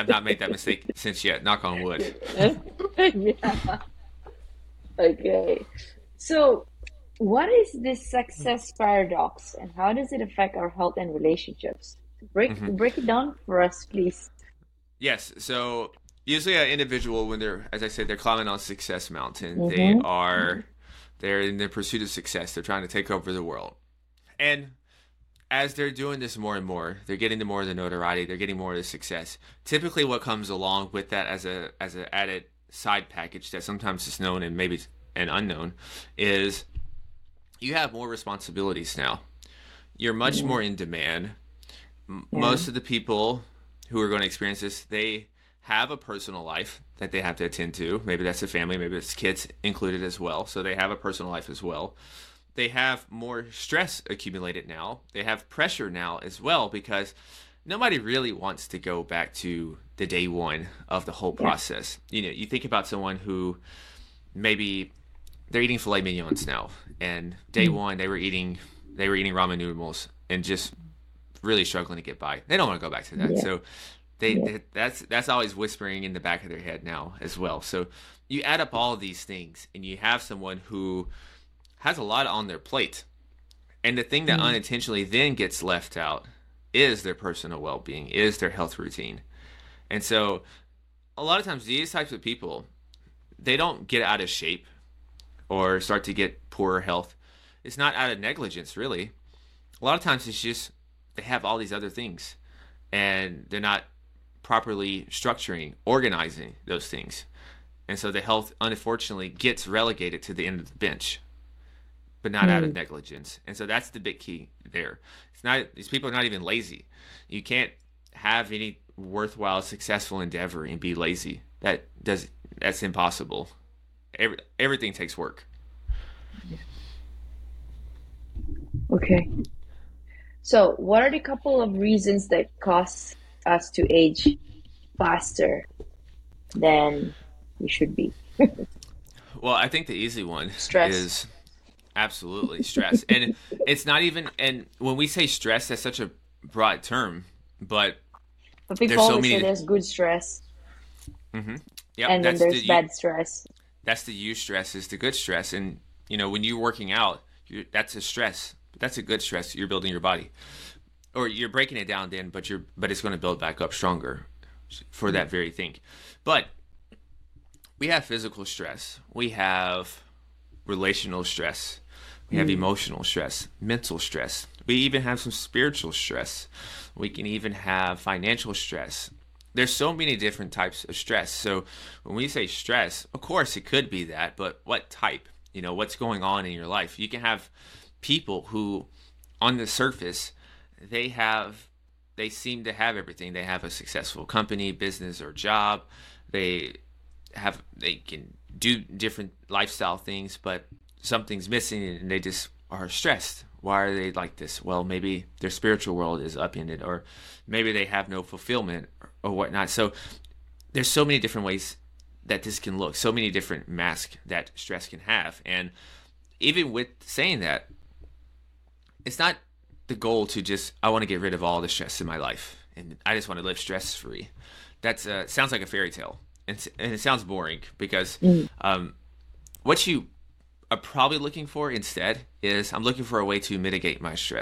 have not made that mistake since yet. Knock on wood. yeah. Okay. So, what is this success paradox, and how does it affect our health and relationships? Break mm-hmm. break it down for us, please. Yes. So usually, an individual, when they're, as I said, they're climbing on success mountain, mm-hmm. they are, they're in the pursuit of success. They're trying to take over the world, and as they're doing this more and more, they're getting the more of the notoriety, they're getting more of the success. Typically, what comes along with that as a as an added side package that sometimes is known and maybe an unknown is you have more responsibilities now. You're much mm-hmm. more in demand. Yeah. Most of the people who are going to experience this, they have a personal life that they have to attend to. Maybe that's a family, maybe it's kids included as well. So they have a personal life as well they have more stress accumulated now. They have pressure now as well because nobody really wants to go back to the day one of the whole process. You know, you think about someone who maybe they're eating filet mignons now, and day mm. one they were eating they were eating ramen noodles and just really struggling to get by. They don't want to go back to that. Yeah. So they, yeah. they, that's that's always whispering in the back of their head now as well. So you add up all of these things, and you have someone who has a lot on their plate. And the thing that mm unintentionally then gets left out is their personal well being, is their health routine. And so a lot of times these types of people, they don't get out of shape or start to get poorer health. It's not out of negligence, really. A lot of times it's just they have all these other things and they're not properly structuring, organizing those things. And so the health, unfortunately, gets relegated to the end of the bench but not mm. out of hmm. negligence. And so that's the big key there. It's not these people are not even lazy. You can't have any worthwhile successful endeavor and be lazy. That does that's impossible. Every, everything takes work. Okay. So, what are the couple of reasons that cause us to age faster than we should be? well, I think the easy one Stress. is Absolutely, stress, and it's not even. And when we say stress, that's such a broad term, but, but so many. Say there's good stress. Mm-hmm. Yeah, and then there's the, bad stress. That's the eustress is the good stress, and you know when you're working out, you're, that's a stress. But that's a good stress. You're building your body, or you're breaking it down then, but you're but it's going to build back up stronger for that very thing. But we have physical stress. We have relational stress. We have mm. emotional stress, mental stress. We even have some spiritual stress. We can even have financial stress. There's so many different types of stress. So when we say stress, of course it could be that, but what type? You know, what's going on in your life? You can have people who on the surface they have they seem to have everything. They have a successful company, business or job. They have they can do different lifestyle things, but something's missing and they just are stressed. Why are they like this? Well, maybe their spiritual world is upended, or maybe they have no fulfillment or, or whatnot. So there's so many different ways that this can look, so many different masks that stress can have. And even with saying that, it's not the goal to just I want to get rid of all the stress in my life and I just want to live stress free. That uh, sounds like a fairy tale, and, and it sounds boring because mm. um, what you are probably looking for instead is I'm looking for a way to mitigate my stress.